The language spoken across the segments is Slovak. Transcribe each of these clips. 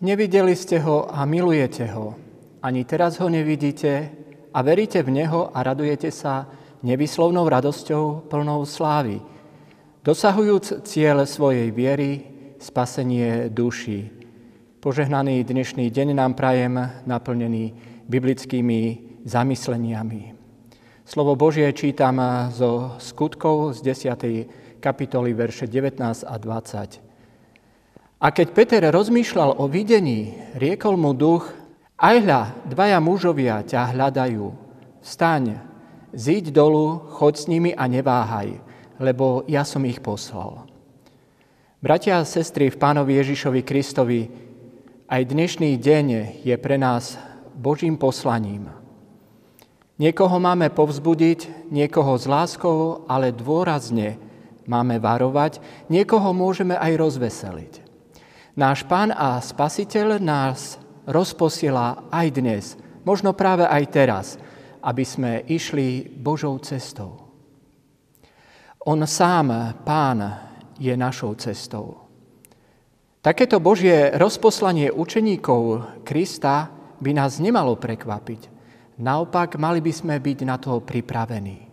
Nevideli ste ho a milujete ho. Ani teraz ho nevidíte a veríte v neho a radujete sa nevyslovnou radosťou plnou slávy, dosahujúc cieľ svojej viery, spasenie duší. Požehnaný dnešný deň nám prajem naplnený biblickými zamysleniami. Slovo Božie čítam zo skutkov z 10. kapitoly verše 19 a 20. A keď Peter rozmýšľal o videní, riekol mu duch, aj hľa, dvaja mužovia ťa hľadajú. Vstaň, zíď dolu, choď s nimi a neváhaj, lebo ja som ich poslal. Bratia a sestry v Pánovi Ježišovi Kristovi, aj dnešný deň je pre nás Božím poslaním. Niekoho máme povzbudiť, niekoho s láskou, ale dôrazne máme varovať, niekoho môžeme aj rozveseliť. Náš Pán a Spasiteľ nás rozposiela aj dnes, možno práve aj teraz, aby sme išli Božou cestou. On sám, Pán, je našou cestou. Takéto Božie rozposlanie učeníkov Krista by nás nemalo prekvapiť. Naopak, mali by sme byť na to pripravení.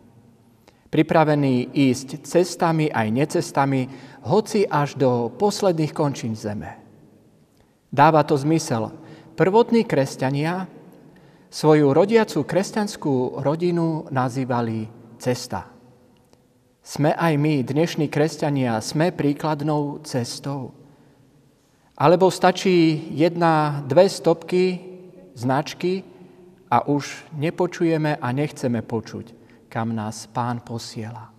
Pripravení ísť cestami aj necestami, hoci až do posledných končín zeme. Dáva to zmysel. Prvotní kresťania svoju rodiacu kresťanskú rodinu nazývali cesta. Sme aj my, dnešní kresťania, sme príkladnou cestou. Alebo stačí jedna, dve stopky, značky a už nepočujeme a nechceme počuť, kam nás pán posiela.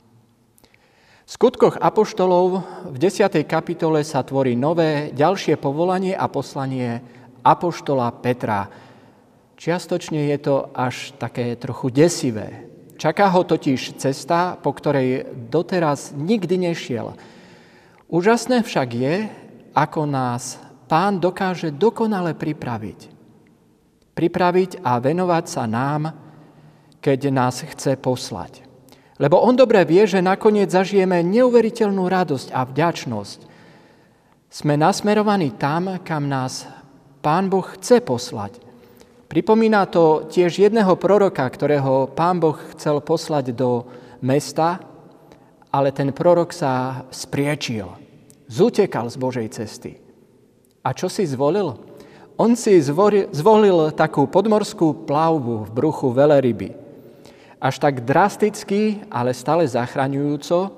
V skutkoch apoštolov v 10. kapitole sa tvorí nové, ďalšie povolanie a poslanie apoštola Petra. Čiastočne je to až také trochu desivé. Čaká ho totiž cesta, po ktorej doteraz nikdy nešiel. Úžasné však je, ako nás pán dokáže dokonale pripraviť. Pripraviť a venovať sa nám, keď nás chce poslať. Lebo on dobre vie, že nakoniec zažijeme neuveriteľnú radosť a vďačnosť. Sme nasmerovaní tam, kam nás Pán Boh chce poslať. Pripomína to tiež jedného proroka, ktorého Pán Boh chcel poslať do mesta, ale ten prorok sa spriečil, zutekal z Božej cesty. A čo si zvolil? On si zvolil takú podmorskú plavbu v bruchu veleryby až tak drasticky, ale stále zachraňujúco,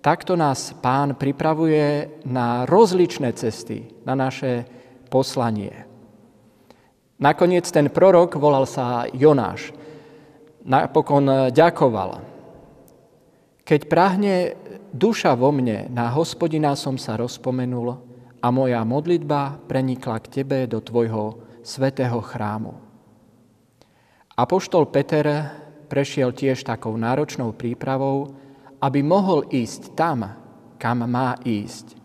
takto nás pán pripravuje na rozličné cesty, na naše poslanie. Nakoniec ten prorok, volal sa Jonáš, napokon ďakoval. Keď prahne duša vo mne, na hospodina som sa rozpomenul a moja modlitba prenikla k tebe do tvojho svetého chrámu. Apoštol Peter prešiel tiež takou náročnou prípravou, aby mohol ísť tam, kam má ísť.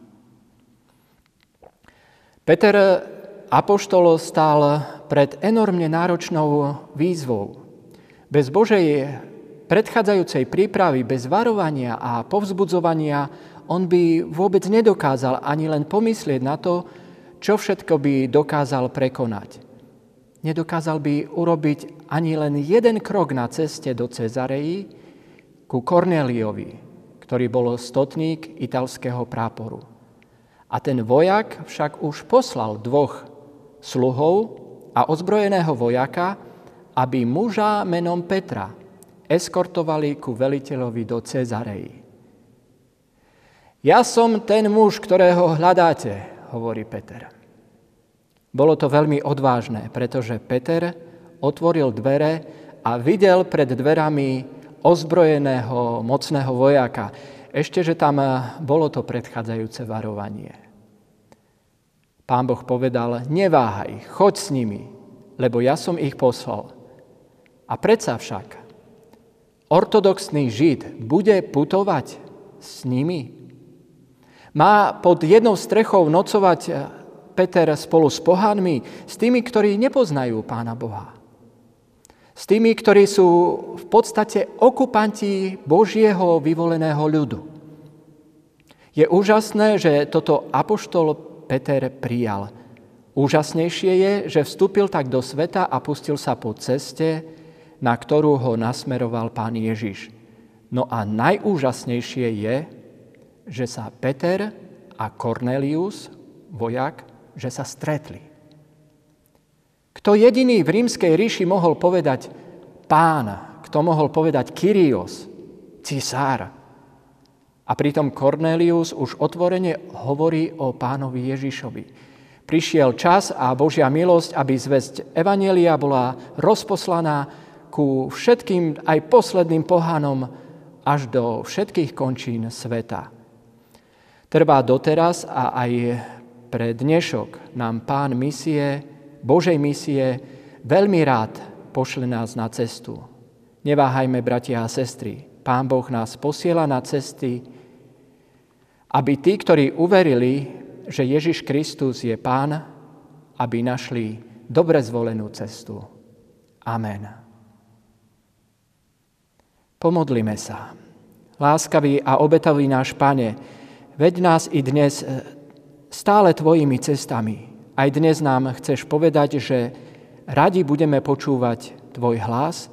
Peter Apoštol stál pred enormne náročnou výzvou. Bez Božej predchádzajúcej prípravy, bez varovania a povzbudzovania, on by vôbec nedokázal ani len pomyslieť na to, čo všetko by dokázal prekonať. Nedokázal by urobiť ani len jeden krok na ceste do Cezareji ku Korneliovi, ktorý bol stotník italského práporu. A ten vojak však už poslal dvoch sluhov a ozbrojeného vojaka, aby muža menom Petra eskortovali ku veliteľovi do Cezareji. Ja som ten muž, ktorého hľadáte, hovorí Peter. Bolo to veľmi odvážne, pretože Peter otvoril dvere a videl pred dverami ozbrojeného mocného vojaka. Ešte, že tam bolo to predchádzajúce varovanie. Pán Boh povedal, neváhaj, choď s nimi, lebo ja som ich poslal. A predsa však, ortodoxný žid bude putovať s nimi? Má pod jednou strechou nocovať Peter spolu s pohanmi, s tými, ktorí nepoznajú Pána Boha. S tými, ktorí sú v podstate okupanti Božieho vyvoleného ľudu. Je úžasné, že toto apoštol Peter prijal. Úžasnejšie je, že vstúpil tak do sveta a pustil sa po ceste, na ktorú ho nasmeroval pán Ježiš. No a najúžasnejšie je, že sa Peter a Cornelius, vojak, že sa stretli. Kto jediný v rímskej ríši mohol povedať pán, kto mohol povedať Kyrios, cisár. A pritom Cornelius už otvorene hovorí o pánovi Ježišovi. Prišiel čas a Božia milosť, aby zväzť Evanielia bola rozposlaná ku všetkým, aj posledným pohanom, až do všetkých končín sveta. Trvá doteraz a aj pre dnešok nám pán misie, Božej misie, veľmi rád pošle nás na cestu. Neváhajme, bratia a sestry. Pán Boh nás posiela na cesty, aby tí, ktorí uverili, že Ježiš Kristus je Pán, aby našli dobre zvolenú cestu. Amen. Pomodlime sa. Láskavý a obetavý náš Pane, veď nás i dnes stále Tvojimi cestami. Aj dnes nám chceš povedať, že radi budeme počúvať Tvoj hlas,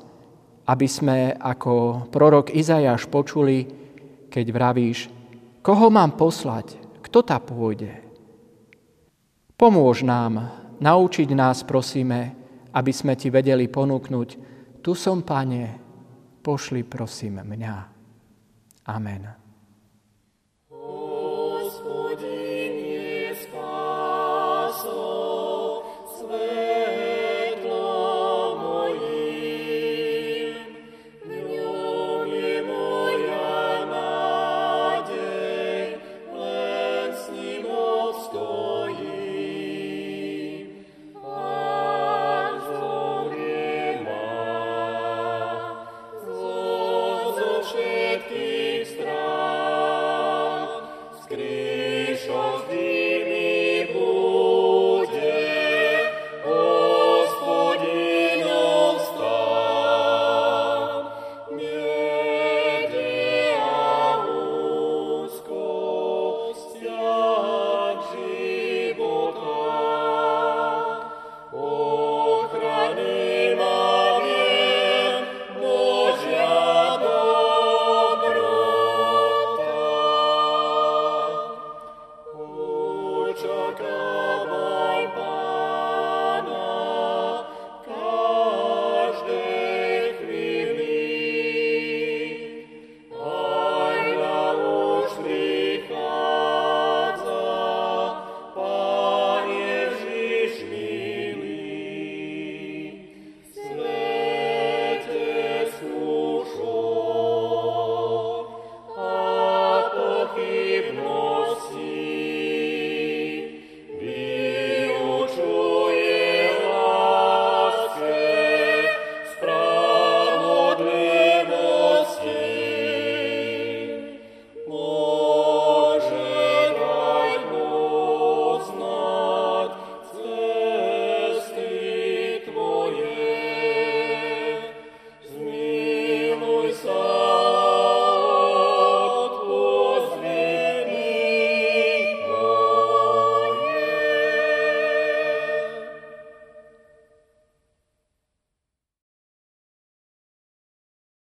aby sme ako prorok Izajáš počuli, keď vravíš, koho mám poslať, kto tá pôjde? Pomôž nám, naučiť nás, prosíme, aby sme Ti vedeli ponúknuť, tu som, Pane, pošli prosím mňa. Amen. Chakabah.